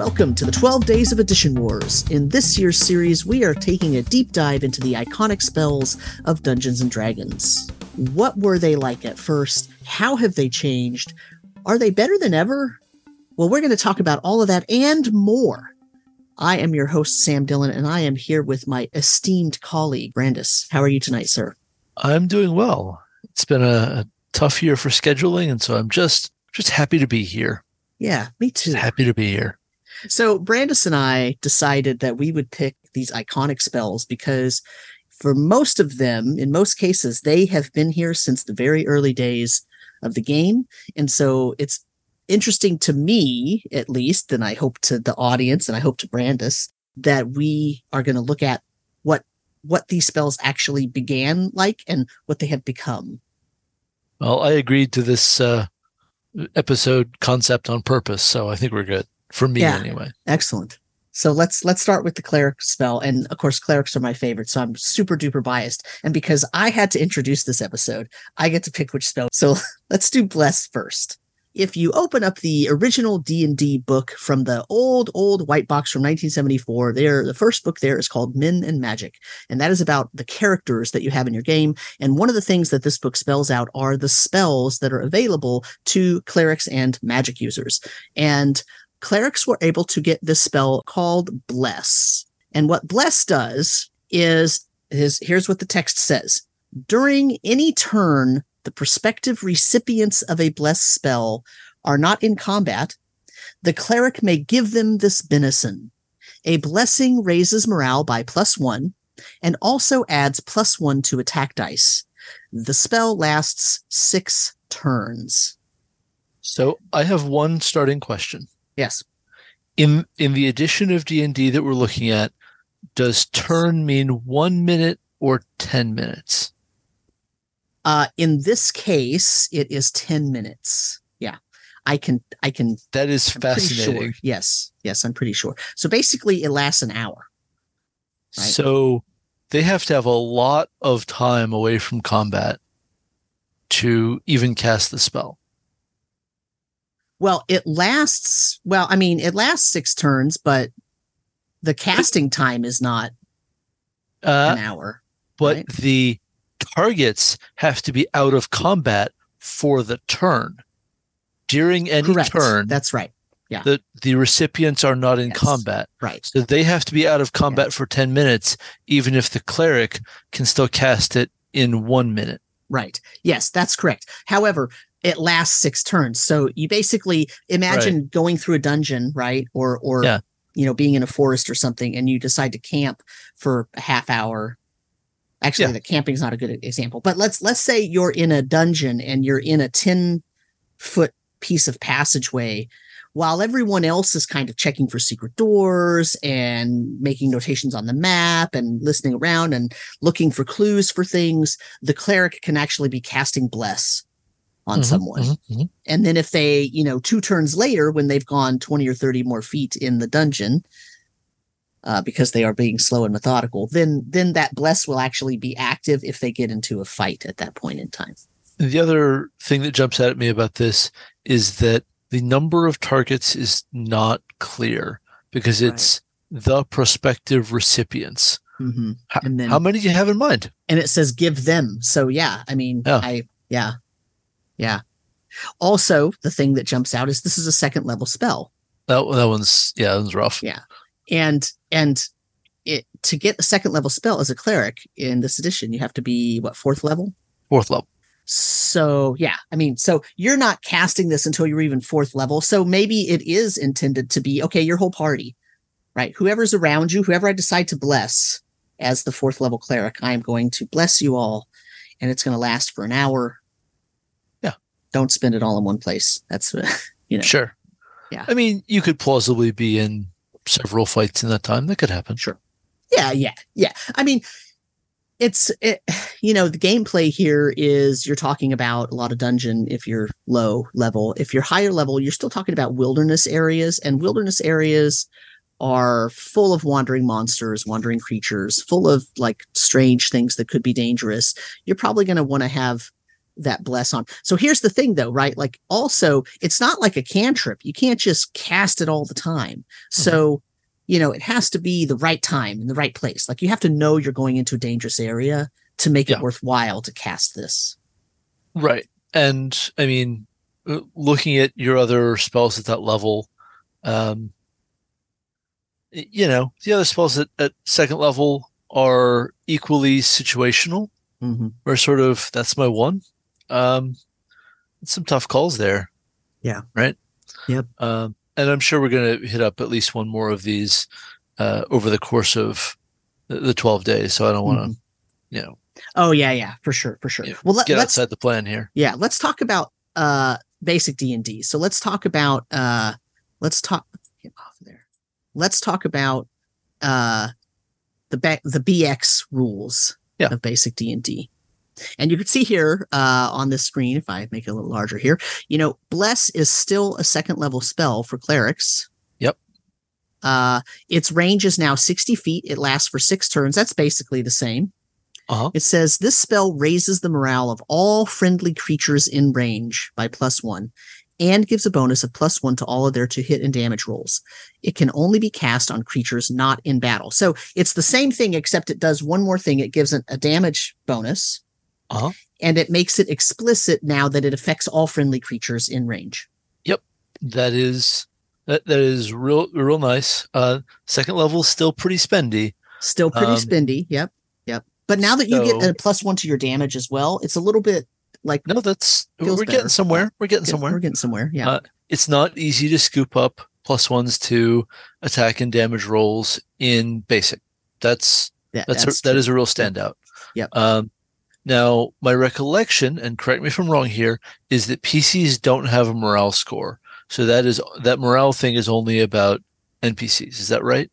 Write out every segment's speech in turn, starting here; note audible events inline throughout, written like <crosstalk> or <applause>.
Welcome to the 12 Days of Edition Wars. In this year's series, we are taking a deep dive into the iconic spells of Dungeons and Dragons. What were they like at first? How have they changed? Are they better than ever? Well, we're going to talk about all of that and more. I am your host, Sam Dillon, and I am here with my esteemed colleague, Brandes. How are you tonight, sir? I'm doing well. It's been a, tough year for scheduling, and so I'm just just happy to be here. Yeah, me too. Happy to be here. So Brandes and I decided that we would pick these iconic spells because for most of them, in most cases, they have been here since the very early days of the game. And so it's interesting to me, at least, and I hope to the audience and I hope to Brandes, that we are going to look at what what these spells actually began like and what they have become. Well, I agreed to this uh, episode concept on purpose, so I think we're good for me Yeah. anyway. Excellent. So let's let's start with the cleric spell, and of course, clerics are my favorite. So I'm super duper biased, and because I had to introduce this episode, I get to pick which spell. So <laughs> let's do bless first. If you open up the original D and D book from the old old white box from 1974, there the first book there is called Men and Magic, and that is about the characters that you have in your game. And one of the things that this book spells out are the spells that are available to clerics and magic users. And clerics were able to get this spell called bless. And what bless does is, is here's what the text says. During any turn, the prospective recipients of a bless spell are not in combat. The cleric may give them this benison. A blessing raises morale by plus one and also adds plus one to attack dice. The spell lasts six turns. So I have one starting question. Yes. In in the edition of D&D that we're looking at, does turn mean 1 minute or 10 minutes? Uh, in this case, it is 10 minutes. Yeah. I can, I can, That is I'm fascinating. sure. Yes. Yes. I'm pretty sure. So basically it lasts an hour. Right. So they have to have a lot of time away from combat to even cast the spell. Well, it lasts, well, I mean, it lasts six turns, but the casting time is not Uh, an hour. but right. the targets have to be out of combat for the turn. During any Correct. turn, That's right. Yeah. The, the recipients are not in Yes. combat. Right. So they have to be out of combat for 10 minutes, even if the cleric can still cast it in one minute. Right. Yes, that's correct. However, it lasts six turns. So you basically imagine going through a dungeon, right? Or or Yeah. you know, being in a forest or something, and you decide to camp for a half hour. Actually, Yeah. the camping's not a good example, but let's let's say you're in a dungeon and you're in a 10 foot piece of passageway while everyone else is kind of checking for secret doors and making notations on the map and listening around and looking for clues for things, the cleric can actually be casting bless on Mhm, someone. mhm, mhm. And then if they, you know, two turns later, when they've gone 20 or 30 more feet in the dungeon, uh, because they are being slow and methodical, then then that bless will actually be active if they get into a fight at that point in time. The other thing that jumps out at me about this is that the number of targets is not clear because Right. it's the prospective recipients. hmm H- And then How many do you have in mind? and it says give them. So yeah, I mean. I yeah, yeah. Also, the thing that jumps out is this is a second level spell, That, that one's, yeah, that one's rough. Yeah. and and it to get a second level spell as a cleric in this edition, you have to be what fourth level. Fourth level. So yeah, I mean, so you're not casting this until you're even fourth level. So maybe it is intended to be okay. Your whole party, right? Whoever's around you, whoever I decide to bless as the fourth level cleric, I am going to bless you all, and it's going to last for an hour. Don't spend it all in one place. That's <laughs> you know Sure. Yeah. I mean, you could plausibly be in several fights in that time. That could happen. Sure. Yeah, yeah, yeah. I mean, it's it, you know the gameplay here is you're talking about a lot of dungeon if you're low level. If you're higher level, you're still talking about wilderness areas, and wilderness areas are full of wandering monsters, wandering creatures, full of like strange things that could be dangerous. You're probably going to want to have that bless on. So here's the thing though, right? Like also it's not like a cantrip. You can't just cast it all the time. So, you know, it has to be the right time in the right place. Like you have to know you're going into a dangerous area to make Yeah. it worthwhile to cast this. Right. And I mean, uh, looking at your other spells at that level, um, you know, the other spells at, at second level are equally situational, hmm or sort of that's my one. Um, some tough calls there. Yeah. Right. Yep. Um, and I'm sure we're going to hit up at least one more of these uh, over the course of the, the 12 days. So I don't want to, you know, Oh yeah, yeah, for sure, for sure. Yeah, Well, let, get let's outside the plan here. yeah, let's talk about uh basic D&D. So let's talk about uh let's talk get off there. Let's talk about uh the ba- the BX rules Yeah. of basic D&D. And you can see here uh on this screen if I make it a little larger here, you know, bless is still a second level spell for clerics. Yep. Uh its range is now 60 feet. It lasts for 6 turns. That's basically the same. Uh-huh. It says this spell raises the morale of all friendly creatures in range by plus one and gives a bonus of plus one to all of their to hit and damage rolls. It can only be cast on creatures not in battle. So it's the same thing, except it does one more thing. It gives it a damage bonus Uh-huh. and it makes it explicit now that it affects all friendly creatures in range. Yep. That is that that is real real nice. Uh second level is still pretty spendy. Still pretty Um, spendy. Yep. Yep. But now that you get a plus one to your damage as well, it's a little bit like No, that's we're better. getting somewhere. We're getting somewhere. we're getting somewhere. Yeah. Uh, It's not easy to scoop up plus ones to attack and damage rolls in basic. That's Yeah, that's, a, that is a real standout. Yep. Um, now my recollection, and correct me if I'm wrong here, is that PCs don't have a morale score. So that is that morale thing is only about NPCs. Is that right?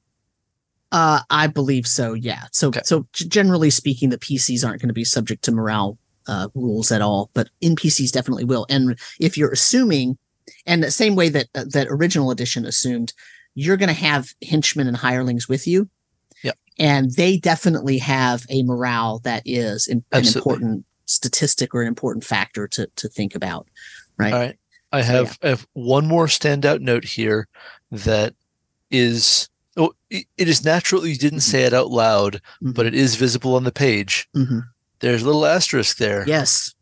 Uh, I believe so. Yeah. So, Okay. so generally speaking, the PCs aren't going to be subject to morale uh, rules at all, but NPCs definitely will. And if you're assuming, and the same way that uh, that original edition assumed, you're going to have henchmen and hirelings with you. And they definitely have a morale that is in, an important statistic or an important factor to to think about. Right. All right. I So, have I have one more standout note here that is oh it is natural you didn't say it out loud, Mhm. but it is visible on the page. Mhm. There's a little asterisk there. Yes.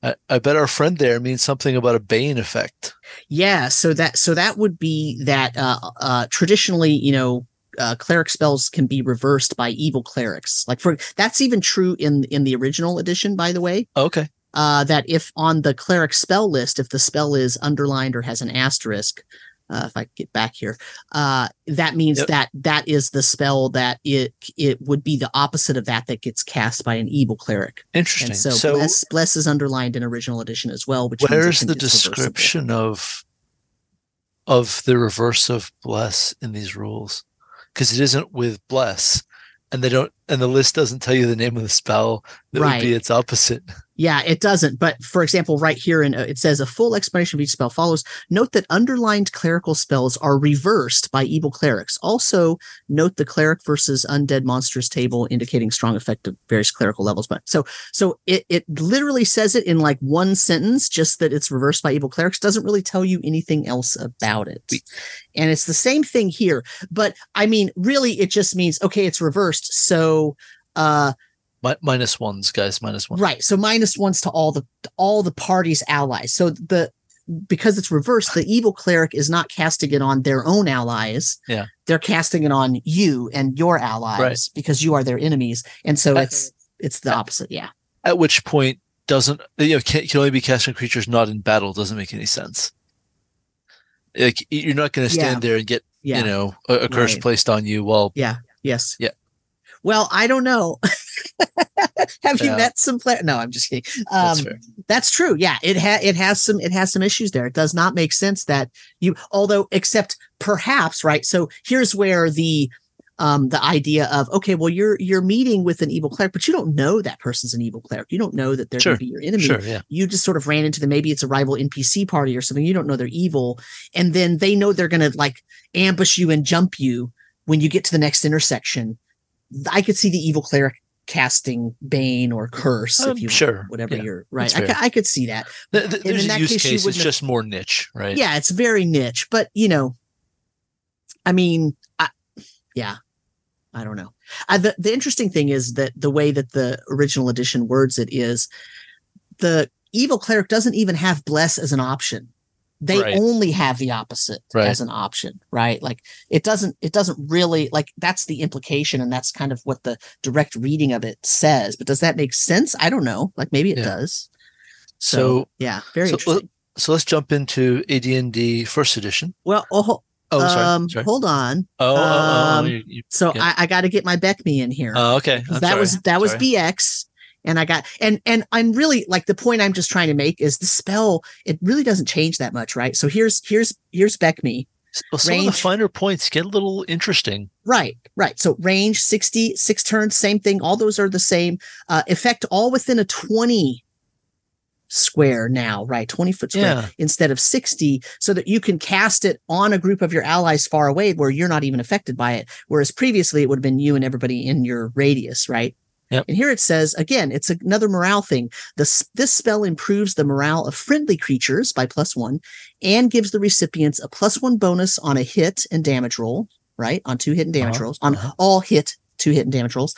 I, I bet our friend there means something about a bane effect. Yeah, so that so that would be that uh uh traditionally, you know, uh cleric spells can be reversed by evil clerics. Like for that's even true in in the original edition by the way. Okay. Uh that if on the cleric spell list if the spell is underlined or has an asterisk, uh if I get back here, uh that means Yep. that that is the spell that it it would be the opposite of that that gets cast by an evil cleric. Interesting. And so, so bless bless is underlined in original edition as well, which where's the description of of the reverse of bless in these rules? Because it isn't with bless, and they don't, and the list doesn't tell you the name of the spell that would be its opposite. Yeah, it doesn't. But for example, right here, in uh, it says a full explanation of each spell follows. Note that underlined clerical spells are reversed by evil clerics. Also, note the cleric versus undead monsters table indicating strong effect of various clerical levels. But so, so it it literally says it in like one sentence, just that it's reversed by evil clerics. Doesn't really tell you anything else about it. And it's the same thing here. But I mean, really, it just means okay, it's reversed. So. uh Mi- minus ones, guys, minus one. Right. So minus ones to all the to all the party's allies. So the because it's reversed, the evil cleric is not casting it on their own allies. Yeah. They're casting it on you and your allies Right. because you are their enemies. And so Uh, it's it's the opposite. Yeah. At which point doesn't you know can, can only be cast on creatures not in battle doesn't make any sense. Like you're not going to stand there and get Yeah. you know a, a curse Right. placed on you while yeah yes. Yeah. Well, I don't know. <laughs> Have you met some player? No, I'm just kidding. that's Um, fair. That's true. Yeah, it ha- it has some it has some issues there. It does not make sense that you although except perhaps, right? So here's where the um the idea of okay, well you're you're meeting with an evil cleric, but you don't know that person's an evil cleric. You don't know that they're Sure. going to be your enemy. Sure, yeah. You just sort of ran into them. Maybe it's a rival NPC party or something. You don't know they're evil, and then they know they're going to like ambush you and jump you when you get to the next intersection. I could see the evil cleric casting bane or curse Um, if you sure. whatever Yeah, you're right. I, I could see that. Th- th- in there's that a use case, you case. It's just more niche, right? Yeah, it's very niche, but you know, I mean, I, yeah, I don't know. I, the the interesting thing is that the way that the original edition words it is the evil cleric doesn't even have bless as an option. They Right. only have the opposite Right. as an option, right? Like it doesn't it doesn't really like that's the implication and that's kind of what the direct reading of it says. But does that make sense? I don't know. Like maybe it Yeah. does. So, So- yeah, very so, interesting. So let's jump into AD&D first edition. well, oh, Oh, sorry. um, sorry. hold on. Oh, oh, oh, oh, um, you- you- So Yeah. I, I got to get my BECMI in here. oh, okay. that sorry. was that was Sorry. BX, and I got and and I'm really like the point I'm just trying to make is the spell. It really doesn't change that much, right? So here's here's here's BECMI. Well, some of range. the finer points get a little interesting. Right, right. So range 60, six turns, same thing. All those are the same. Uh, effect all within a 20 square now, right? 20 foot square Yeah. instead of 60, so that you can cast it on a group of your allies far away where you're not even affected by it. Whereas previously it would have been you and everybody in your radius, right? Yep. And here it says again, it's another morale thing. This this spell improves the morale of friendly creatures by plus one, and gives the recipients a plus one bonus on a hit and damage roll. Right on two hit and damage Uh-huh, rolls on uh-huh. all hit two hit and damage rolls.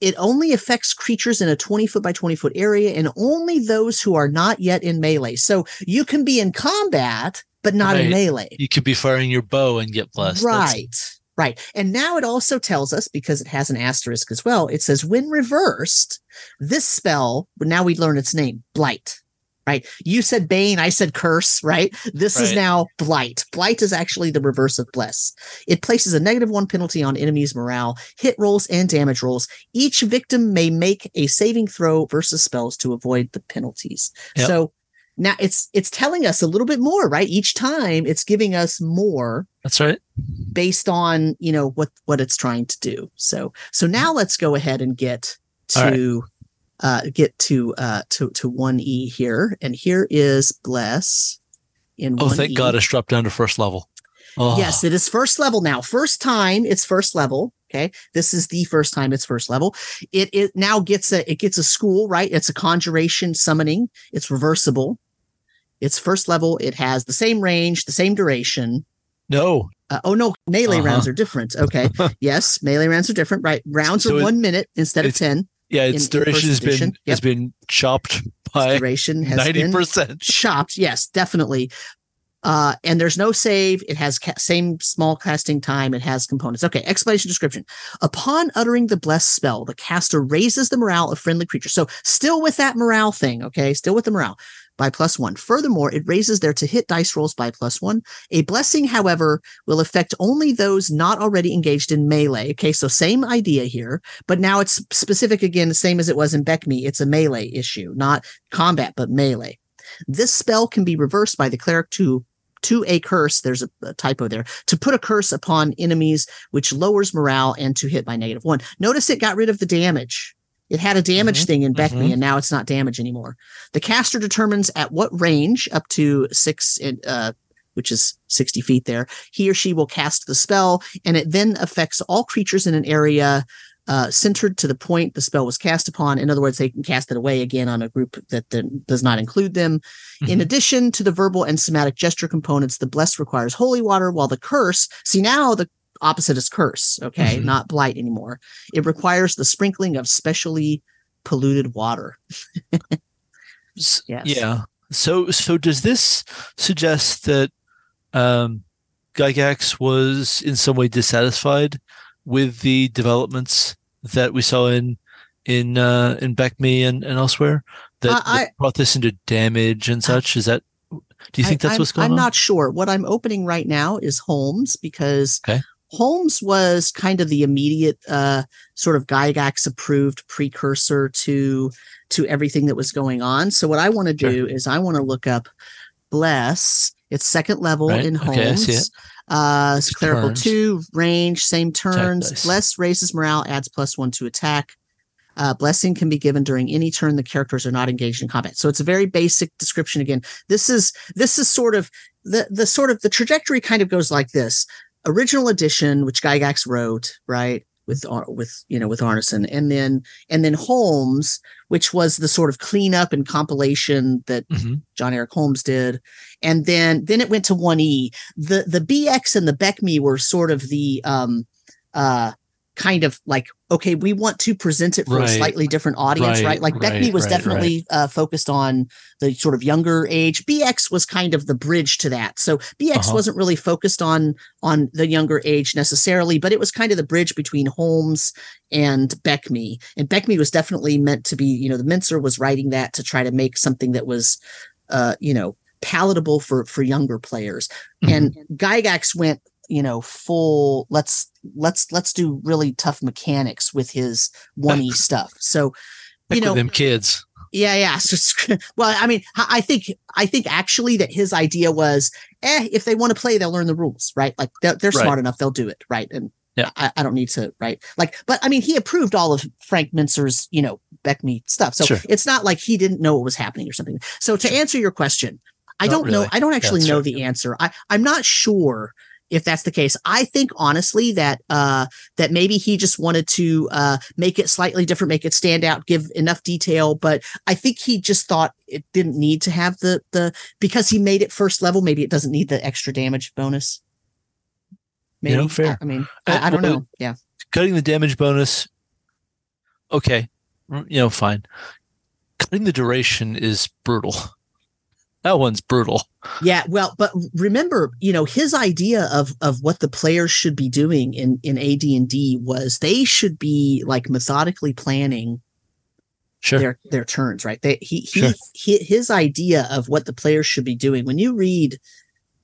It only affects creatures in a 20 foot by 20 foot area and only those who are not yet in melee. So you can be in combat, but not in melee. You could be firing your bow and get blessed. That's- Right. Right. And now it also tells us, because it has an asterisk as well, it says when reversed, this spell, now we learn its name, Blight. Right. You said Bane, I said Curse, right? This is now Blight. Blight is actually the reverse of Bless. It places a negative one penalty on enemies' morale, hit rolls, and damage rolls. Each victim may make a saving throw versus spells to avoid the penalties. Yep. So now it's it's telling us a little bit more, right? Each time it's giving us more That's right. based on you know what what it's trying to do. So so now let's go ahead and get to uh get to uh to to 1e here. And here is bless in Oh, 1E. thank God it's dropped down to first level. Oh, yes it is first level now. First time it's first level okay? This is the first time it's first level. It it now gets a it gets a school right? It's a conjuration summoning. It's reversible it's first level it has the same range the same duration No. uh, oh no, melee Uh-huh. rounds are different. Okay, <laughs> yes, melee rounds are different. Right, rounds So are it- one minute instead of ten. Yeah, In- its in duration first has been edition. has been chopped Its by duration has ninety been percent. <laughs> chopped. Yes, definitely. Uh, and there's no save. It has ca- same small casting time. It has components. Okay, explanation description. Upon uttering the blessed spell, the caster raises the morale of friendly creatures. So still with that morale thing. Okay, still with the morale by plus one. Furthermore, it raises their to hit dice rolls by plus one. A blessing, however, will affect only those not already engaged in melee. Okay, so same idea here, but now it's specific again, the same as it was in BECMI. It's a melee issue, not combat, but melee. This spell can be reversed by the cleric to to a curse. There's a, a typo there to put a curse upon enemies, which lowers morale and to hit by negative one. Notice it got rid of the damage. It had a damage Mhm, thing in BECMI, mhm. and now it's not damage anymore. The caster determines at what range, up to six, uh, which is 60 feet there, he or she will cast the spell, and it then affects all creatures in an area uh, centered to the point the spell was cast upon. In other words, they can cast it away again on a group that, does not include them. In Mhm. addition to the verbal and somatic gesture components, the bless requires holy water, while the curse, see now the opposite is curse, okay, Mhm. not blight anymore. It requires the sprinkling of specially polluted water. Yes. Yeah. So so does this suggest that um Gygax was in some way dissatisfied with the developments that we saw in in uh in BECMI and, and elsewhere that, Uh, I- that brought this into damage and such? Is that do you think I, that's I'm, what's going on? I'm not sure. What I'm opening right now is Holmes because Okay. Holmes was kind of the immediate uh, sort of Gygax approved precursor to to everything that was going on. So what I want to Sure. do is I want to look up Bless. It's second level Right. in Holmes. Okay, I see it. Uh, it's clerical Turns. two, range, same turns. Bless raises morale, adds plus one to attack. Uh, blessing can be given during any turn the characters are not engaged in combat. So it's a very basic description. Again, this is this is sort of the the sort of the trajectory kind of goes like this: original edition, which Gygax wrote, right? with with you know with Arneson, and then and then Holmes, which was the sort of cleanup and compilation that Mhm. John Eric Holmes did, and then then it went to one E. The the BX and the Beckme were sort of the um uh kind of like okay, we want to present it for a slightly different audience, Right, right? Like right, was right, definitely uh, focused on the sort of younger age. BX was kind of the bridge to that. So BX Uh-huh. wasn't really focused on on the younger age necessarily, but it was kind of the bridge between Holmes and BECMI And BECMI was definitely meant to be, you know, the Mentzer was writing that to try to make something that was, uh, you know, palatable for for younger players. Mhm. And Gygax went, you know, full. Let's let's let's do really tough mechanics with his one e <laughs> stuff. So, you Heck know, them kids. yeah, yeah. So, well, I mean, I think I think actually that his idea was, eh, if they want to play, they'll learn the rules, right? Like they're, they're Right. smart enough, they'll do it, right? And Yeah. I, I don't need to, right? Like, but I mean, he approved all of Frank Mentzer's, you know, BECMI stuff, so Sure. it's not like he didn't know what was happening or something. So to answer your question, I Not don't know. I don't actually that's know right. the answer. I I'm not sure if that's the case. I think honestly that uh that maybe he just wanted to uh make it slightly different, make it stand out, give enough detail, but I think he just thought it didn't need to have the the because he made it first level, maybe it doesn't need the extra damage bonus. You know, fair. I, I mean, I, I don't know. Yeah. Cutting the damage bonus. Okay. You know, fine. Cutting the duration is brutal. That one's brutal. Yeah, well, but remember, you know, his idea of of what the players should be doing in in AD&D was they should be like methodically planning Sure. their their turns, right? They he, Sure. he he his idea of what the players should be doing. When you read,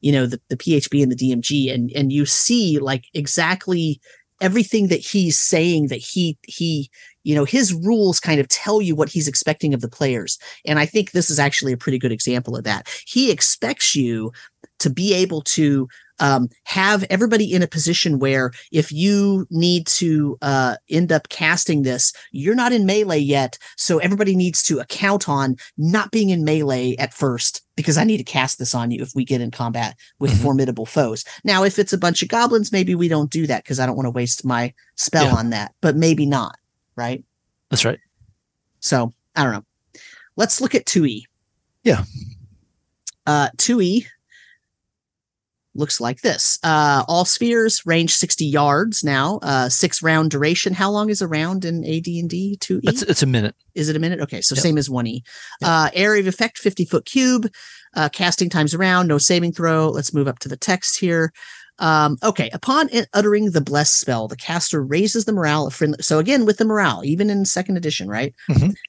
you know, the, the PHB and the DMG and and you see like exactly everything that he's saying that he he you know his rules kind of tell you what he's expecting of the players and i think this is actually a pretty good example of that he expects you to be able to um, have everybody in a position where if you need to uh, end up casting this, you're not in melee yet. So everybody needs to account on not being in melee at first because I need to cast this on you if we get in combat with Mhm. formidable foes. Now, if it's a bunch of goblins, maybe we don't do that because I don't want to waste my spell Yeah. on that, but maybe not. Right. That's right. So I don't know. Let's look at 2E. Yeah. Uh, 2E looks like this. Uh, all spheres range 60 yards now, uh, six round duration. How long is a round in AD&D 2E? It's it's a minute. Is it a minute? Okay, so Yep. same as 1E. Yep. Uh, area of effect 50 foot cube. Uh, casting times around, no saving throw. Let's move up to the text here. Um, okay, upon uttering the bless spell, the caster raises the morale of friendly. So again, with the morale, even in second edition, right?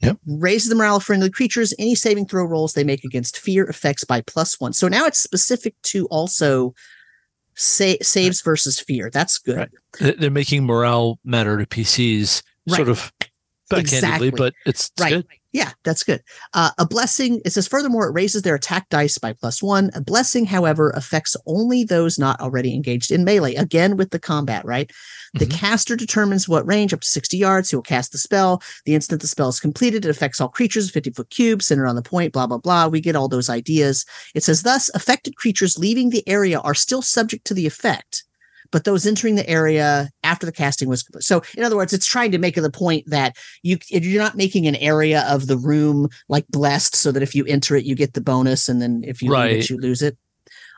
Yep. Raises the morale of friendly creatures. Any saving throw rolls they make against fear effects by plus one. So now it's specific to also sa- saves versus fear. That's good. Right. They're making morale matter to PCs, Right. sort of backhandedly, Exactly. but it's, it's Right. good. Yeah, that's good. Uh, a blessing, it says, furthermore, it raises their attack dice by plus one. A blessing, however, affects only those not already engaged in melee. Again, with the combat, right? The Mhm. caster determines what range, up to 60 yards, he will cast the spell. The instant the spell is completed, it affects all creatures, 50 foot cube, centered on the point, blah, blah, blah. We get all those ideas. It says, thus, affected creatures leaving the area are still subject to the effect. But those entering the area after the casting was so. In other words, it's trying to make the point that you you're not making an area of the room like blessed so that if you enter it you get the bonus and then if you Right. it you lose it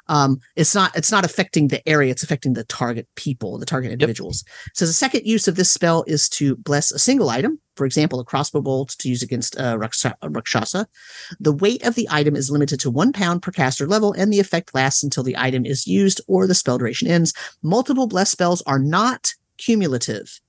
um it's not it's not affecting the area it's affecting the target people the target individuals. So the second use of this spell is to bless a single item for example a crossbow bolt to use against uh, Raksha- rakshasa. The weight of the item is limited to one pound per caster level and the effect lasts until the item is used or the spell duration ends. Multiple bless spells are not cumulative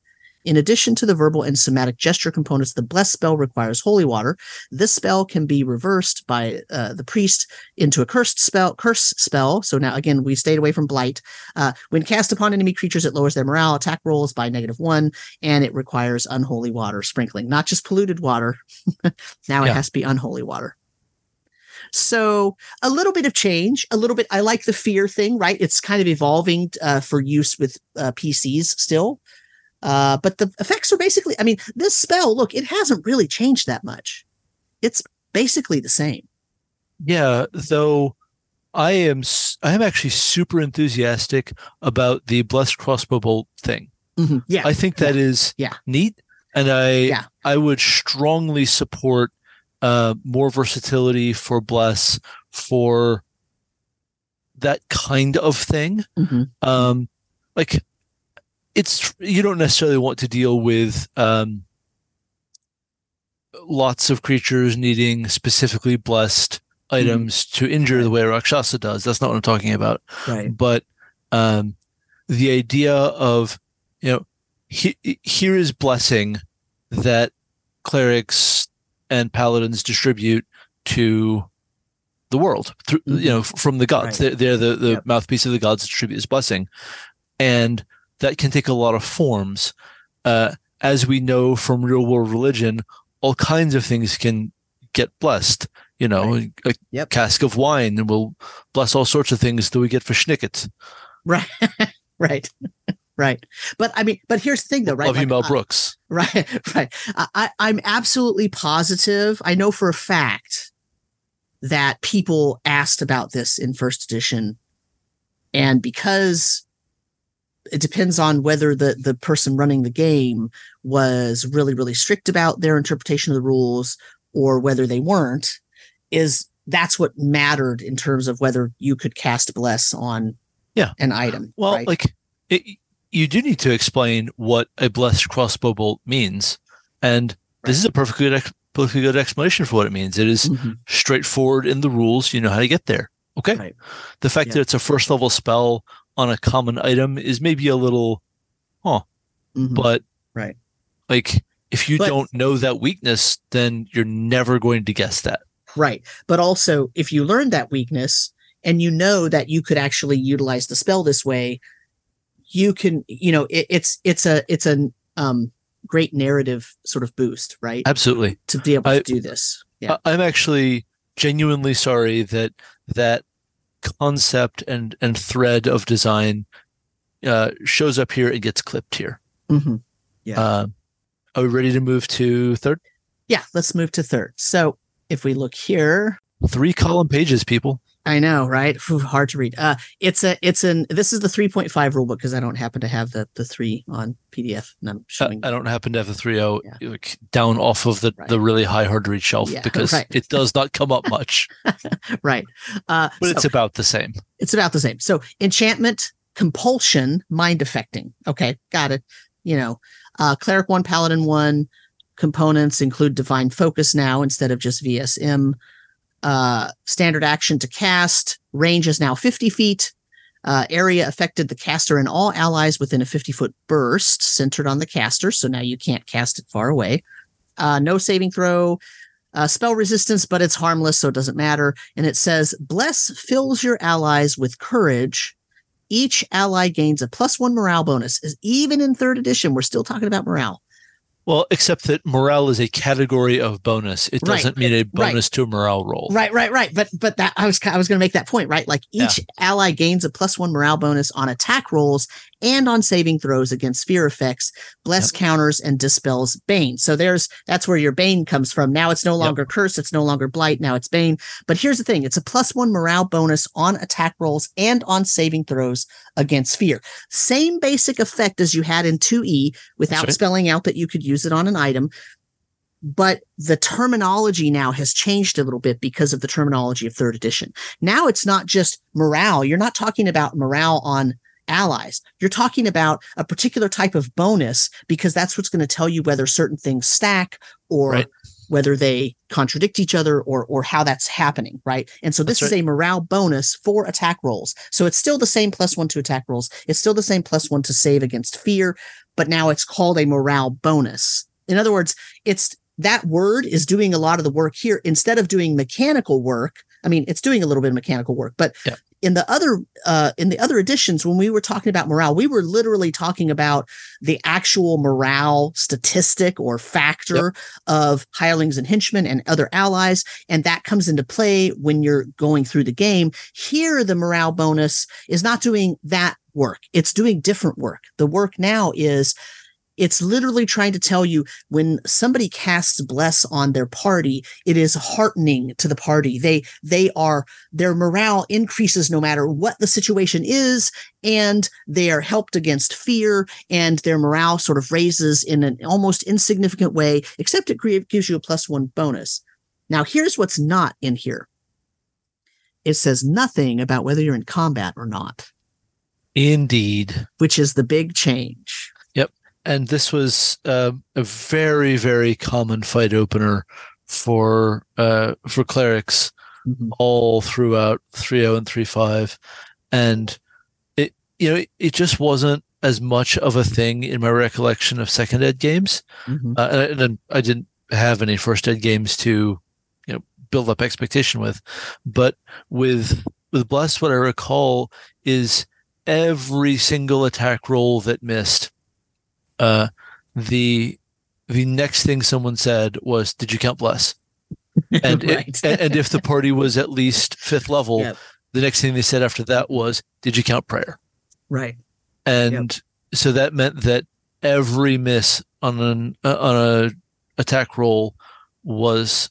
in addition to the verbal and somatic gesture components, the blessed spell requires holy water. This spell can be reversed by uh, the priest into a cursed spell, curse spell. So now again, we stayed away from blight. Uh, when cast upon enemy creatures, it lowers their morale attack rolls by negative one, and it requires unholy water sprinkling, not just polluted water. <laughs> now it has to be unholy water. So a little bit of change, a little bit. I like the fear thing, right? It's kind of evolving uh, for use with uh, PCs still. Uh, but the effects are basically, I mean, this spell, look, it hasn't really changed that much. It's basically the same. Yeah, though I am I am actually super enthusiastic about the blessed crossbow bolt thing. Mhm. Yeah. I think that is Yeah. neat, and I Yeah. I would strongly support uh, more versatility for Bless for that kind of thing. Mhm. Um, like it's you don't necessarily want to deal with um, lots of creatures needing specifically blessed items to injure the way Rakshasa does. That's not what I'm talking about Right. but um, the idea of you know he, here is blessing that clerics and paladins distribute to the world through you know from the gods Right. they're, they're the, the Yep. mouthpiece of the gods distribute this blessing and that can take a lot of forms uh, as we know from real world religion all kinds of things can get blessed you know a Yep. cask of wine we'll bless all sorts of things that we get for schnicket Right. <laughs> right. <laughs> right. But I mean, but here's the thing though, right? Love you, Like, Mel uh, Brooks. <laughs> Right, right. I, I- I'm absolutely positive. I know for a fact that people asked about this in first edition, and because it depends on whether the the person running the game was really really strict about their interpretation of the rules or whether they weren't, is that's what mattered in terms of whether you could cast bless on Yeah. an item. Well, right? like it, you do need to explain what a blessed crossbow bolt means, and Right. this is a perfectly good, perfectly good explanation for what it means. It is Mhm. straightforward in the rules. You know how to get there. Okay. Right. The fact Yeah. that it's a first level spell on a common item is maybe a little, Mhm. but Right. like if you But- don't know that weakness, then you're never going to guess that. Right. But also, if you learn that weakness and you know that you could actually utilize the spell this way, you can, you know, it, it's it's a it's a um great narrative sort of boost, right? Absolutely. to be able I- to do this. Yeah. I- I'm actually genuinely sorry that that concept and and thread of design uh, shows up here and gets clipped here. hmm Yeah. Uh, are we ready to move to third? Yeah. Let's move to third. So if we look here, Three column pages, people. I know, right? Hard to read. Uh, it's a, it's an, this is the 3.5 rule book because I don't happen to have the, the three on PDF and I'm showing. I don't happen to have the 3.0 Yeah. down off of the, Right. the really high hard to read shelf Yeah, because right. it does not come up much, <laughs> right. Uh, but so- it's about the same. it's about the same. So enchantment, compulsion, mind affecting. Okay, got it. You know, uh, cleric one, paladin one. Components include divine focus now instead of just VSM. Uh, standard action to cast. Range is now 50 feet. Uh, area affected the caster and all allies within a 50 foot burst centered on the caster. So now you can't cast it far away. Uh, no saving throw. Uh, spell resistance, but it's harmless, so it doesn't matter. And it says, Bless fills your allies with courage. Each ally gains a plus one morale bonus. Even in third edition, we're still talking about morale. Well, except that morale is a category of bonus. It doesn't mean a Right. bonus to a morale roll. Right, right, right. But but that I was I was going to make that point, right? Like each ally gains a plus one morale bonus on attack rolls and on saving throws against fear effects, bless Yep. counters, and dispels bane. So there's that's where your bane comes from. Now it's no longer curse, it's no longer blight. Now it's bane. But here's the thing: it's a plus one morale bonus on attack rolls and on saving throws against fear. Same basic effect as you had in 2e without right. spelling out that you could use it on an item. But the terminology now has changed a little bit because of the terminology of third edition. Now it's not just morale. You're not talking about morale on allies. You're talking about a particular type of bonus because that's what's going to tell you whether certain things stack or Right. whether they contradict each other or or how that's happening, right? And so this That's is a morale bonus for attack rolls. So it's still the same plus 1 to attack rolls. It's still the same plus 1 to save against fear, but now it's called a morale bonus. In other words, it's that word is doing a lot of the work here instead of doing mechanical work. I mean, it's doing a little bit of mechanical work, but Yeah. in the other uh, in the other editions, when we were talking about morale, we were literally talking about the actual morale statistic or factor of hirelings and henchmen and other allies, and that comes into play when you're going through the game. Here, the morale bonus is not doing that work; it's doing different work. The work now is it's literally trying to tell you when somebody casts bless on their party, it is heartening to the party. They they are their morale increases no matter what the situation is, and they are helped against fear, and their morale sort of raises in an almost insignificant way, except it gives you a plus one bonus. Now, here's what's not in here. It says nothing about whether you're in combat or not. Indeed. Which is the big change Yep. and this was uh, a very very common fight opener for uh, for clerics mm-hmm. all throughout 3.0 and 3.5 and it you know it, it, just wasn't as much of a thing in my recollection of second ed games mm-hmm. uh, and, and I didn't have any first ed games to you know build up expectation with but with with bless what i recall is every single attack roll that missed uh, the the next thing someone said was, "Did you count bless?" <laughs> And right. it, and if the party was at least fifth level, yep. the next thing they said after that was, "Did you count prayer?" Right. And yep. so that meant that every miss on an uh, on a attack roll was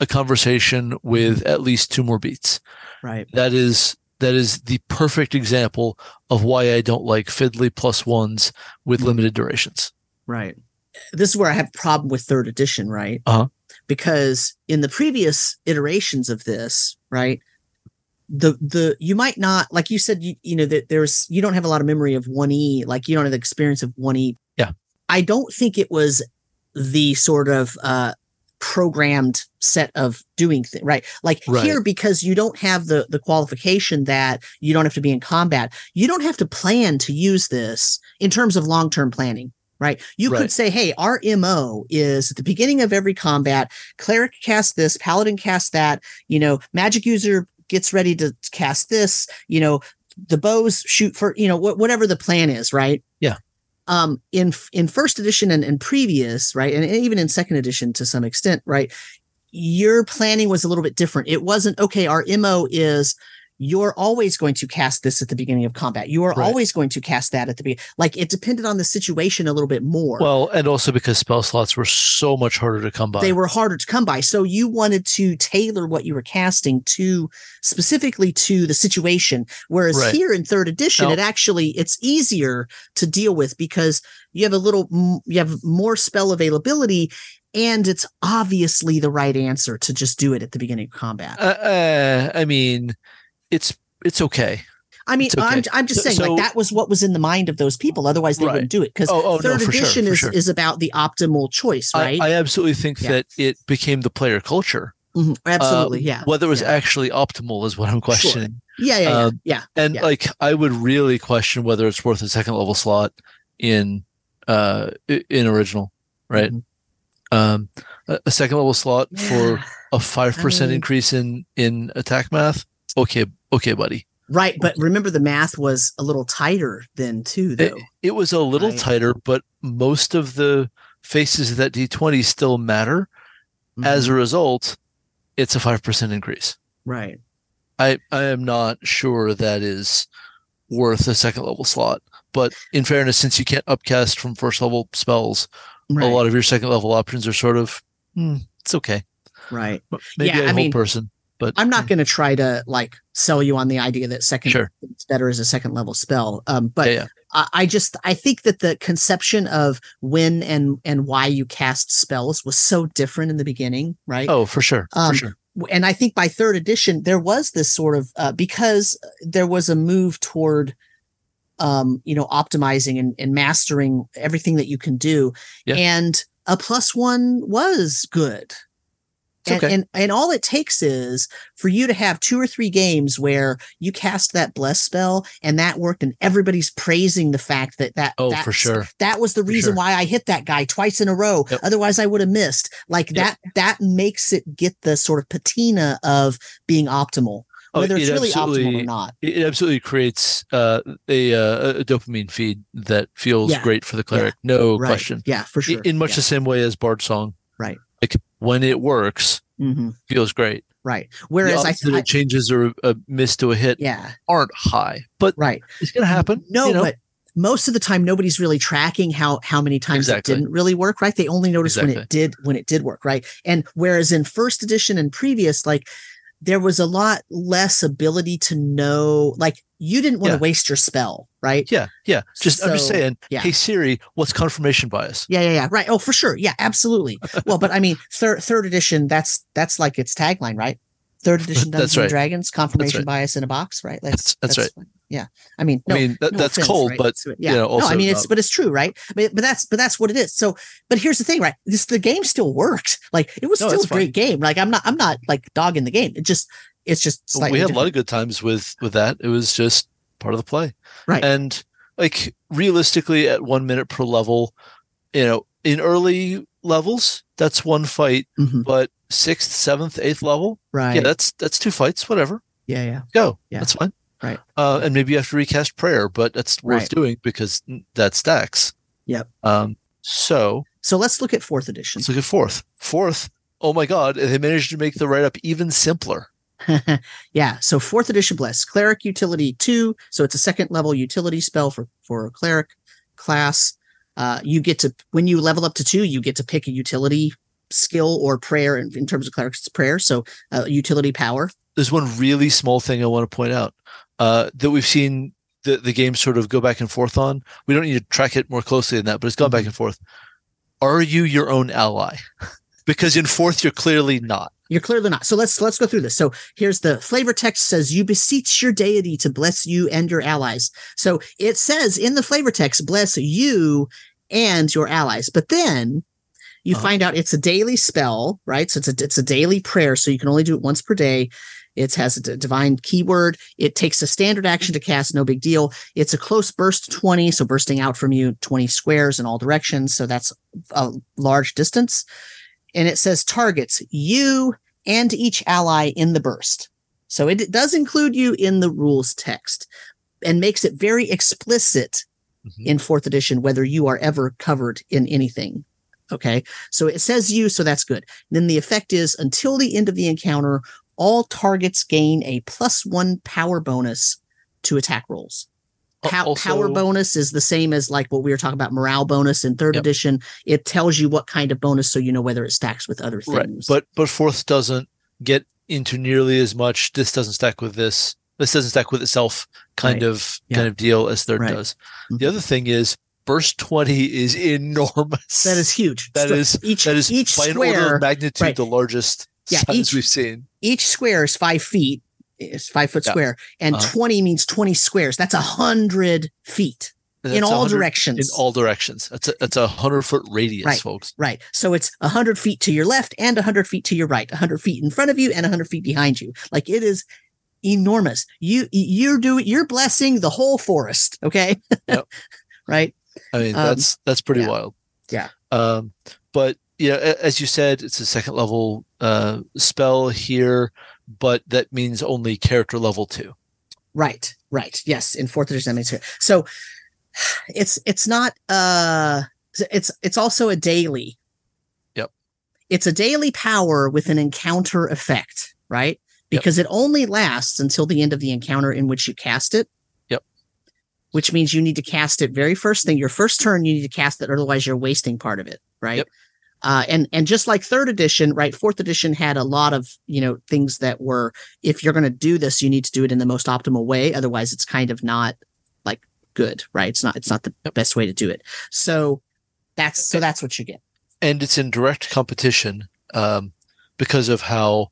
a conversation with at least two more beats. Right. That is that is the perfect example of why I don't like fiddly plus ones with mm-hmm. limited durations. Right. This is where I have a problem with third edition, right? Uh-huh. Because in the previous iterations of this, right, the the you might not like you said you you know that there's you don't have a lot of memory of 1e like you don't have the experience of 1e yeah i don't think it was the sort of uh programmed set of doing things right? Like right. here because you don't have the the qualification that you don't have to be in combat you don't have to plan to use this in terms of long-term planning right? You right. could say hey our mo is at the beginning of every combat. Cleric cast this paladin cast that you know magic user gets ready to cast this you know the bows shoot for you know wh- whatever the plan is right? Yeah um, in in first edition and, and previous, right, and even in second edition to some extent, right, your planning was a little bit different. It wasn't okay. Our mo is you're always going to cast this at the beginning of combat. You are right. always going to cast that at the beginning. Like it depended on the situation a little bit more. Well, and also because spell slots were so much harder to come by. They were harder to come by. So you wanted to tailor what you were casting to specifically to the situation. Whereas right. here in third edition, now, it actually it's easier to deal with because you have a little you have more spell availability and it's obviously the right answer to just do it at the beginning of combat. Uh, uh, I mean, it's it's okay. I mean, okay. I'm, I'm just saying, so, like that was what was in the mind of those people. Otherwise, they right. wouldn't do it because oh, oh, third no, edition sure, is sure. is about the optimal choice, right? I, I absolutely think yeah. that it became the player culture. Mm-hmm. Absolutely, uh, yeah. Whether it was yeah. actually optimal is what I'm questioning. Sure. Yeah, yeah, um, yeah, And yeah. like, I would really question whether it's worth a second level slot in uh in original, right? Mm-hmm. Um, a, a, second level slot for a five percent I mean, increase in in attack math. Okay, okay, buddy. Right, but remember the math was a little tighter then too, though. It, it was a little right. tighter, but most of the faces of that D20 still matter. Mm-hmm. As a result, it's a five percent increase. Right. I I am not sure that is worth a second level slot. But in fairness, since you can't upcast from first level spells, right. a lot of your second level options are sort of hmm, it's okay. Right. Maybe yeah, a I whole mean, person. But I'm not going to try to like sell you on the idea that second sure. it's better as a second level spell. Um, but yeah, yeah. I, I just I think that the conception of when and and why you cast spells was so different in the beginning, right? Oh, for sure, um, for sure. And I think by third edition there was this sort of uh, because there was a move toward um, you know, optimizing and, and mastering everything that you can do. Yeah. And a plus one was good. And, okay. and, and all it takes is for you to have two or three games where you cast that bless spell and that worked, and everybody's praising the fact that that oh for sure that was the reason sure. why I hit that guy twice in a row. Yep. Otherwise, I would have missed. Like yep. that that makes it get the sort of patina of being optimal. Oh, whether it's really optimal or not. It absolutely creates uh, a, uh, a, dopamine feed that feels yeah. great for the cleric. Yeah. No right. question. Yeah, for sure. In, in much yeah. the same way as Bard Song. Right when it works, mm-hmm. feels great. Right. Whereas I think changes or a miss to a hit yeah. aren't high, but right, it's gonna happen. No, you know? but most of the time nobody's really tracking how how many times Exactly. it didn't really work right they only notice when it did when it did work right and whereas in first edition and previous like there was a lot less ability to know like you didn't want to waste your spell right Yeah, yeah. Just I'm just saying. yeah. Hey Siri, what's confirmation bias? yeah yeah yeah right oh for sure yeah absolutely well but i mean third third edition that's that's like its tagline right third <laughs> edition That's dungeons and dragons confirmation right. bias in a box right That's- that's right. Yeah i mean no, I mean, that, no that's offense, cold, right? but yeah, you know, also no, I mean it's but it's true, right? But but that's but that's what it is. So, but here's the thing, right? This the game still worked. Like it was No, still a great game. Like I'm not I'm not like dogging the game. It just it's just slightly we had a lot of good times with with that. It was just part of the play, Right. And like realistically, at one minute per level, you know, in early levels, that's one fight. Mhm. But sixth, seventh, eighth level, right. yeah, that's that's two fights. Whatever, yeah, yeah. go. Yeah. That's fine. Right. Uh, and maybe you have to recast prayer, but that's worth Right. doing because that stacks. Yep. Um. So So let's look at fourth edition. let's look at fourth. Fourth. Oh my God! They managed to make the write up even simpler. <laughs> yeah. So fourth edition bless cleric utility two. So it's a second level utility spell for for a cleric class. Uh, you get to when you level up to two, you get to pick a utility skill or prayer. In, in terms of clerics, prayer. So uh, utility power. there's one really small thing I want to point out uh, that we've seen the, the game sort of go back and forth on. We don't need to track it more closely than that, but it's gone back and forth. Are you your own ally? <laughs> because in fourth, you're clearly not. You're clearly not. So let's let's go through this. So here's the flavor text says you beseech your deity to bless you and your allies. So it says in the flavor text bless you and your allies. But then you Uh-huh. find out it's a daily spell, right? So it's a it's a daily prayer so you can only do it once per day. It has a divine keyword. It takes a standard action to cast, no big deal. It's a close burst 20, so bursting out from you 20 squares in all directions. So that's a large distance and it says targets you and each ally in the burst. So it does include you in the rules text and makes it very explicit Mhm. in fourth edition whether you are ever covered in anything. Okay. So it says you, so that's good. Then the effect is until the end of the encounter, all targets gain a plus one power bonus to attack rolls. Al- Pow- also- power bonus is the same as like what we were talking about morale bonus in third Yep. edition. It tells you what kind of bonus so you know whether it stacks with other things. Right. But but fourth doesn't get into nearly as much. This doesn't stack with this. This doesn't stack with itself kind Right. of Yeah. kind of deal as third Right. does. Mhm. The other thing is burst 20 is <laughs> enormous. that is huge. that So is each that is each by an order square of magnitude right. the largest Yeah, each- we've seen. each square is five feet. It's five foot Yeah. square, and Uh-huh. twenty means twenty squares. That's a hundred feet in all directions. In all directions. That's a that's a hundred foot radius, Right. folks. Right. So it's a 100 feet to your left and a 100 feet to your right, a 100 feet in front of you and a 100 feet behind you. Like it is enormous. You you're doing you're blessing the whole forest, okay? Yep. <laughs> right? I mean, Um, that's that's pretty yeah. wild. Yeah. Um, but yeah, as you said, it's a second level uh, spell here, but that means only character level two. Right. Right. Yes, in 4th edition that means it. So it's it's not uh it's it's also a daily. Yep. It's a daily power with an encounter effect, right? Yep. Because it only lasts until the end of the encounter in which you cast it. Yep. Which means you need to cast it very first thing. Your first turn, you need to cast it, otherwise you're wasting part of it, right? Yep. Uh, and and just like third edition, right? Fourth edition had a lot of you know things that were if you're going to do this, you need to do it in the most optimal way. Otherwise, it's kind of not like good, right? It's not it's not the best way to do it. So that's so that's what you get. and it's in direct competition um, because of how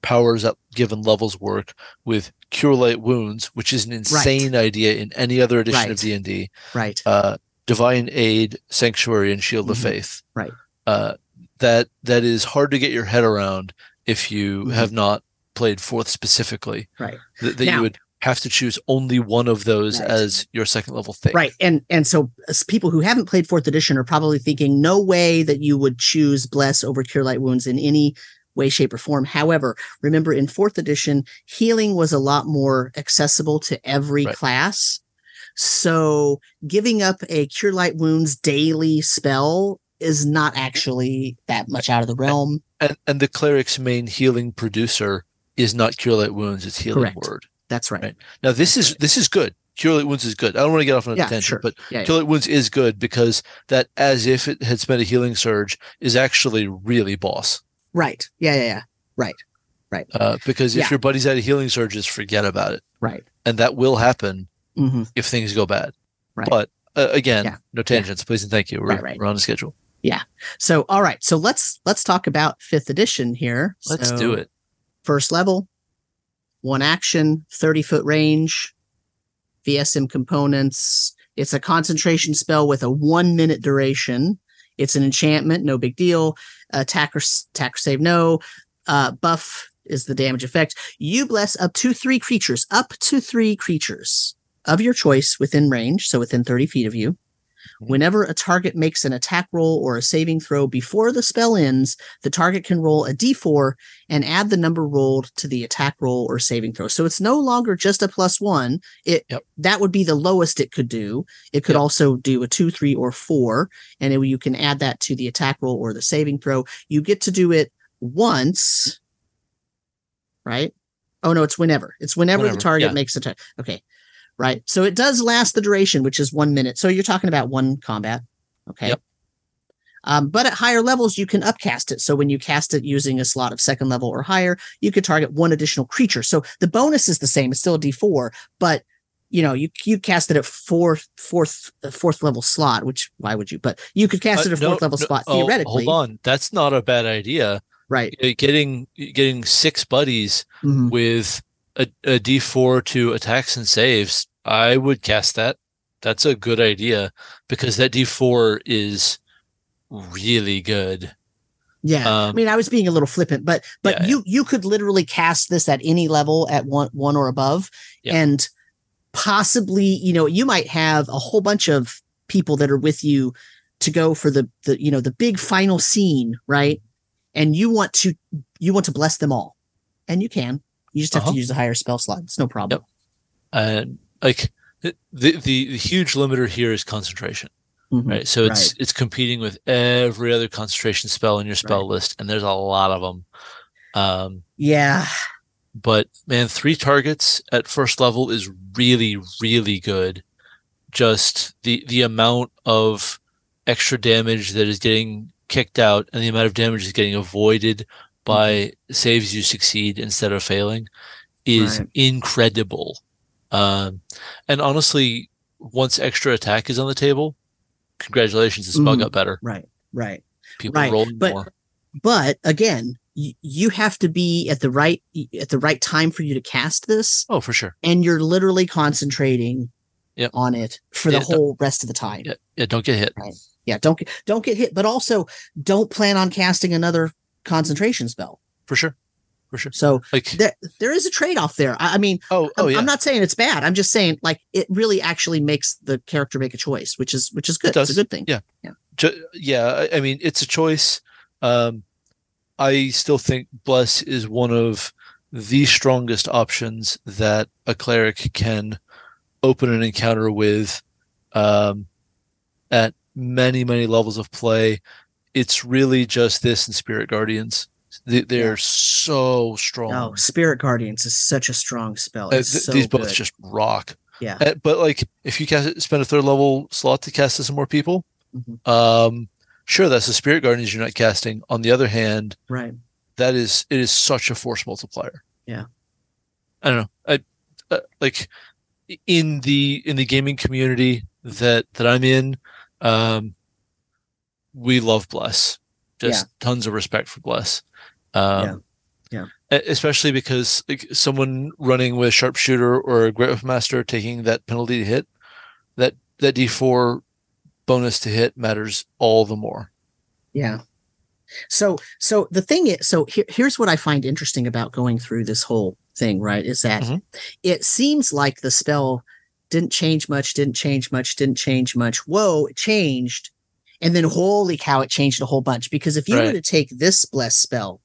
powers at given levels work with cure light wounds, which is an insane idea in any other edition Right. of D and D. Right. Uh, Divine Aid, Sanctuary, and Shield of Mhm. Faith. Right. Uh, that that is hard to get your head around if you Mhm. have not played fourth specifically. Right. That, that Now- you would have to choose only one of those Right. as your second level thing. Right. And and so as people who haven't played fourth edition are probably thinking no way that you would choose bless over cure light wounds in any way, shape, or form. However, remember in fourth edition, healing was a lot more accessible to every Right. class. So giving up a cure light wounds daily spell is not actually that much out of the realm. And and the cleric's main healing producer is not cure light wounds; it's healing Correct. word. That's right. Right. Now this is this is good. Cure Light Wounds is good. I don't want to get off on a Yeah, tangent, sure. but Yeah. Cure Light Wounds is good because that as if it had spent a healing surge is actually really boss. Right. Yeah, yeah, yeah. Right. Right. Uh, because if your buddy's at a healing surge, just forget about it, Right. and that will happen hmm if things go bad. Right. But uh, again, no tangents, please and thank you. We're, Right, right. we're on a schedule. So, all right. So let's let's talk about fifth edition here. Let's So, do it. First level, one action, thirty foot range, VSM components. It's a concentration spell with a one minute duration. It's an enchantment, no big deal. Attacker attacker save no. Uh, buff is the damage effect. You bless up to three creatures, up to three creatures of your choice within range, so within 30 feet of you. Whenever a target makes an attack roll or a saving throw before the spell ends, the target can roll a d4 and add the number rolled to the attack roll or saving throw. So it's no longer just a plus one. It Yep. that would be the lowest it could do. It could Yep. also do a two, three, or four, and it- you can add that to the attack roll or the saving throw. You get to do it once, right? Oh no, it's whenever. It's whenever, Whenever, the target yeah. makes a attack. Okay, right. So it does last the duration, which is one minute. So you're talking about one combat. Okay. Yep. Um, but at higher levels, you can upcast it. So when you cast it using a slot of second level or higher, you could target one additional creature. So the bonus is the same; it's still a D4, but you know you you cast it at fourth fourth fourth level slot. Which why would you? But you could cast Uh, it at no, fourth level no, spot oh, theoretically, hold on. That's not a bad idea. right? Uh, Getting getting six buddies Mhm. with a, a D4 to attacks and saves, I would cast that. That's a good idea because that D4 is really good. Yeah, I Um, mean, I was being a little flippant, but but Yeah, you you could literally cast this at any level at one one or above, Yeah. and possibly you know you might have a whole bunch of people that are with you to go for the the you know the big final scene, right? And you want to you want to bless them all, and you can. You just have Uh-huh. to use a higher spell slot. It's no problem. And like the, the the huge limiter here is concentration, Mhm. right? So it's it's competing with every other concentration spell in your spell Right. list, and there's a lot of them. Um, Yeah, but man, three targets at first level is really, really good. Just the the amount of extra damage that is getting kicked out and the amount of damage is getting avoided by saves you succeed instead of failing is Right. incredible. Um, and honestly, once extra attack is on the table, congratulations, the spell Mhm. got better. right, right. People Right, rolling but- more. But again, y- you have to be at the right at the right time for you to cast this. Oh, for sure. and you're literally concentrating Yep. on it for the Yeah, whole rest of the time. Yeah, yeah, don't get hit. Right. Yeah, don't get don't get hit, but also don't plan on casting another concentration spell. For sure. For sure. So Like, there there is a trade off there. I, I mean, oh, oh, I'm, yeah. I'm not saying it's bad. I'm just saying like it really actually makes the character make a choice, which is which is good. It's does. a good thing. Yeah. Ju- yeah, I, I mean it's a choice. Um, I still think bless is one of the strongest options that a cleric can open an encounter with um, at many many levels of play. It's really just this and Spirit Guardians. They, they're Yeah. so strong. Oh, Spirit Guardians is such a strong spell. Uh, th- so these both good. just rock. yeah. Uh, but like, if you cast it, spend a third level slot to cast to some more people, Mhm. um, sure, that's the spirit guardians you're not casting. On the other hand, Right. that is it is such a force multiplier. Yeah. I don't know. I uh, like in the in the gaming community that that I'm in, um, we love bless. Just tons of respect for bless. Um, Yeah. e- Especially because like, someone running with sharpshooter or a great master taking that penalty to hit, that that D4 bonus to hit matters all the more. Yeah. So so the thing is so here, here's what I find interesting about going through this whole thing, right? Is that Mhm. it seems like the spell didn't change much, didn't change much, didn't change much. Whoa, it changed. And then holy cow, it changed a whole bunch. Because if you were to take this bless spell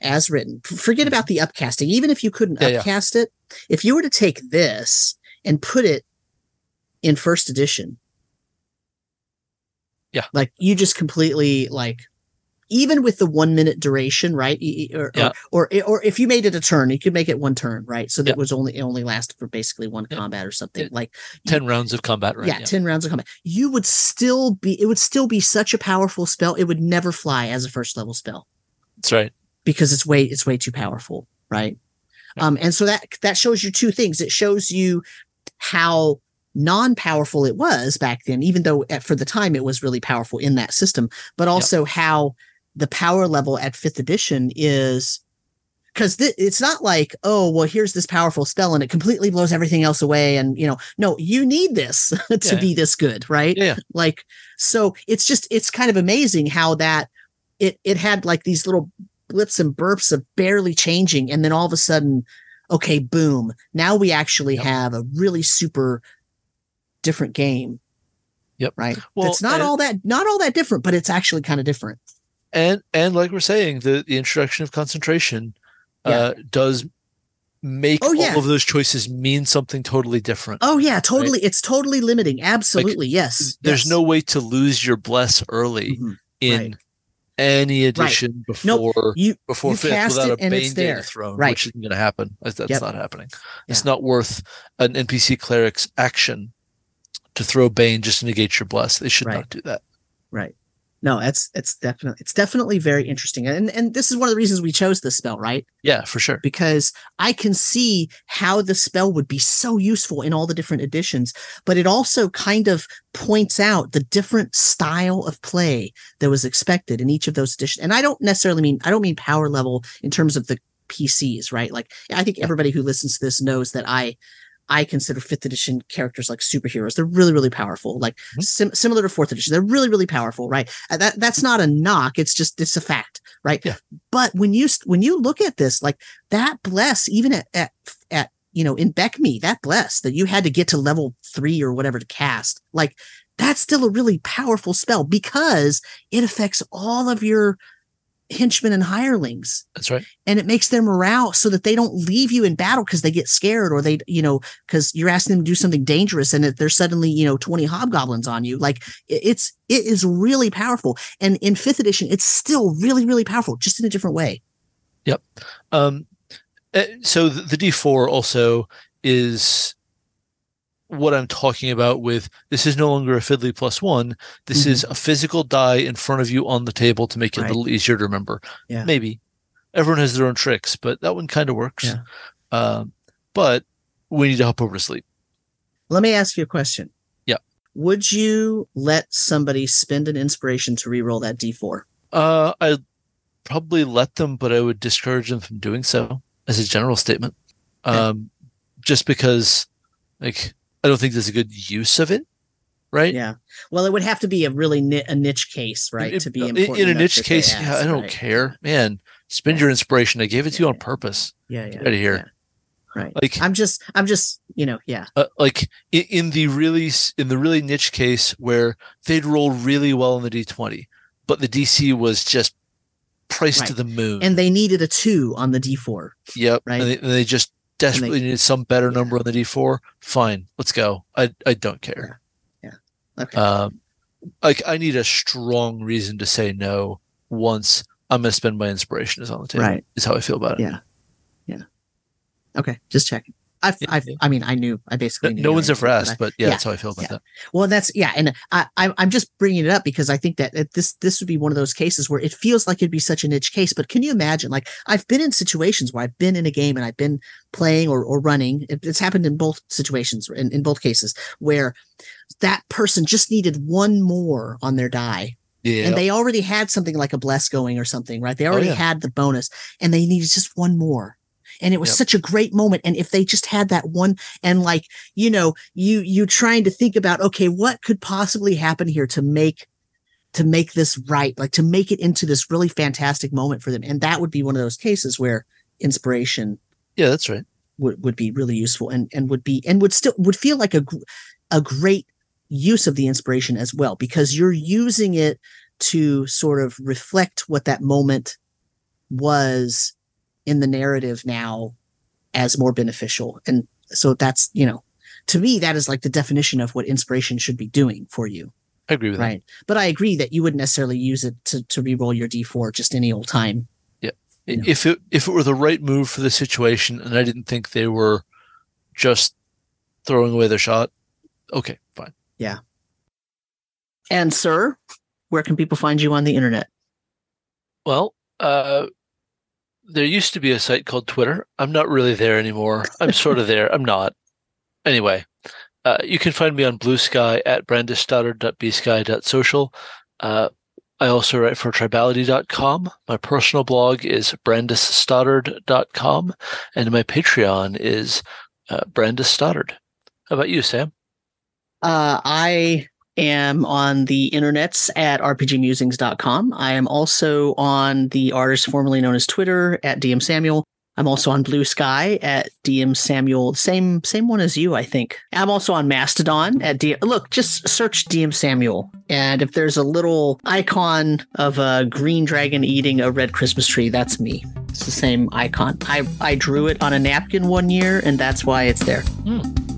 as written, forget about the upcasting, even if you couldn't Yeah, yeah. upcast it, if you were to take this and put it in first edition, Yeah. like you just completely like even with the one minute duration, right? Or, Yeah. or, or or if you made it a turn, you could make it one turn, right? So that Yeah. was only it only lasted for basically one Yeah. combat or something. Like 10 rounds of combat, right? yeah, 10 rounds of combat. You would still be it would still be such a powerful spell. It would never fly as a first level spell That's right. because it's way it's way too powerful, right? Um, and so that that shows you two things. It shows you how non-powerful it was back then, even though at, for the time it was really powerful in that system, but also how the power level at fifth edition is because th- it's not like oh well here's this powerful spell and it completely blows everything else away and you know no you need this <laughs> to Yeah. be this good right Yeah. <laughs> like so it's just it's kind of amazing how that it it had like these little blips and burps of barely changing and then all of a sudden okay boom now we actually Yep. have a really super different game Yep. right Well, it's not all that not all that different but it's actually kind of different And and like we're saying, the, the introduction of concentration uh, does make Oh, yeah. all of those choices mean something totally different. oh yeah totally it's totally limiting absolutely yes There's yes. no way to lose your bless early Mhm. in right. any edition Nope. before you before you fifth without a bane data throne, Right. which isn't going to happen. That's, that's Yep. not happening. It's not worth an NPC cleric's action to throw bane just to negate your bless. They should Right. not do that. right no it's it's definitely it's definitely very interesting and and this is one of the reasons we chose this spell right Yeah, for sure. because I can see how the spell would be so useful in all the different editions, but it also kind of points out the different style of play that was expected in each of those editions. And I don't necessarily mean I don't mean power level in terms of the PCs, right? Like I think everybody who listens to this knows that I I consider fifth edition characters like superheroes. They're really, really powerful. Like Mhm. sim- similar to fourth edition, they're really, really powerful, right? Uh, That that's not a knock. It's just it's a fact, right? Yeah. But when you when you look at this, like that bless, even at at, at you know in BECMI, that bless that you had to get to level three or whatever to cast, like that's still a really powerful spell because it affects all of your henchmen and hirelings That's right. and it makes their morale so that they don't leave you in battle because they get scared or they you know because you're asking them to do something dangerous and that there's suddenly you know 20 hobgoblins on you like it's it is really powerful and in fifth edition it's still really really powerful just in a different way Yep. Um, uh, so the, the D4 also is what I'm talking about with this is no longer a fiddly plus one. This Mhm. is a physical die in front of you on the table to make it Right. a little easier to remember. Yeah. Maybe everyone has their own tricks, but that one kind of works. Yeah. Um, but we need to hop over to sleep. let me ask you a question Yeah. would you let somebody spend an inspiration to re-roll that d4 Uh, I'd probably let them, but I would discourage them from doing so as a general statement. Okay. Um, just because, like, I don't think there's a good use of it, right? yeah well it would have to be a really ni- a niche case right In- to be in- important in a niche case, yeah, I don't right? care, man. Spend your inspiration. I gave it to you on purpose. yeah yeah Get outta here. yeah. right Like, i'm just i'm just you know yeah uh, like in, in the really in the really niche case where they'd roll really well on the d20, but the DC was just priced to the moon. and they needed a two on the d4 Yep. Right. And they, and they just desperately needed some better Yeah. number on the D4. Fine, let's go. I I don't care. Yeah. Okay Um, like I need a strong reason to say no once I'm going to spend my inspiration is on the table. Right. Is how I feel about it. Yeah. Yeah. Okay, just checking. I've, I've. I mean, I knew, I basically knew no one's ever but asked, I- but yeah, yeah, that's how I feel about yeah. that. well, that's yeah, and uh, I, I, I'm just bringing it up because I think that this, this would be one of those cases where it feels like it'd be such a niche case. But can you imagine? Like, I've been in situations where I've been in a game and I've been playing or, or running. It, it's happened in both situations, in, in both cases, where that person just needed one more on their die Yeah. and they already had something like a bless going or something, right? They oh, already Oh, yeah. had the bonus and they needed just one more. And it was Yep. such a great moment. And if they just had that one and like, you know, you, you trying to think about, okay, what could possibly happen here to make, to make this right, like to make it into this really fantastic moment for them. And that would be one of those cases where inspiration yeah, that's right. would, would be really useful and, and would be, and would still, would feel like a, a great use of the inspiration as well, because you're using it to sort of reflect what that moment was in the narrative now as more beneficial. And so that's, you know, to me, that is like the definition of what inspiration should be doing for you. I agree with right. But I agree that you wouldn't necessarily use it to, to re-roll your d4 just any old time. Yeah. You know. If it if it were the right move for the situation and I didn't think they were just throwing away their shot, okay, fine. Yeah. And sir, where can people find you on the internet? Well, uh, there used to be a site called Twitter. I'm not really there anymore. I'm sort of <laughs> there. I'm not. Anyway, uh, you can find me on Blue Sky at brandesstoddard.bsky.social. Uh, I also write for tribality.com. My personal blog is brandesstoddard.com, and my Patreon is uh, Brandes Stoddard. How about you, Sam? Uh, I am on the internets at rpgmusings.com. I am also on the artist formerly known as Twitter at DM Samuel. I'm also on Blue Sky at DM Samuel, same same one as you, I think. I'm also on Mastodon at DM. Look, just search DM Samuel, and if there's a little icon of a green dragon eating a red Christmas tree, that's me. It's the same icon. I I drew it on a napkin one year, and that's why it's there. Hmm.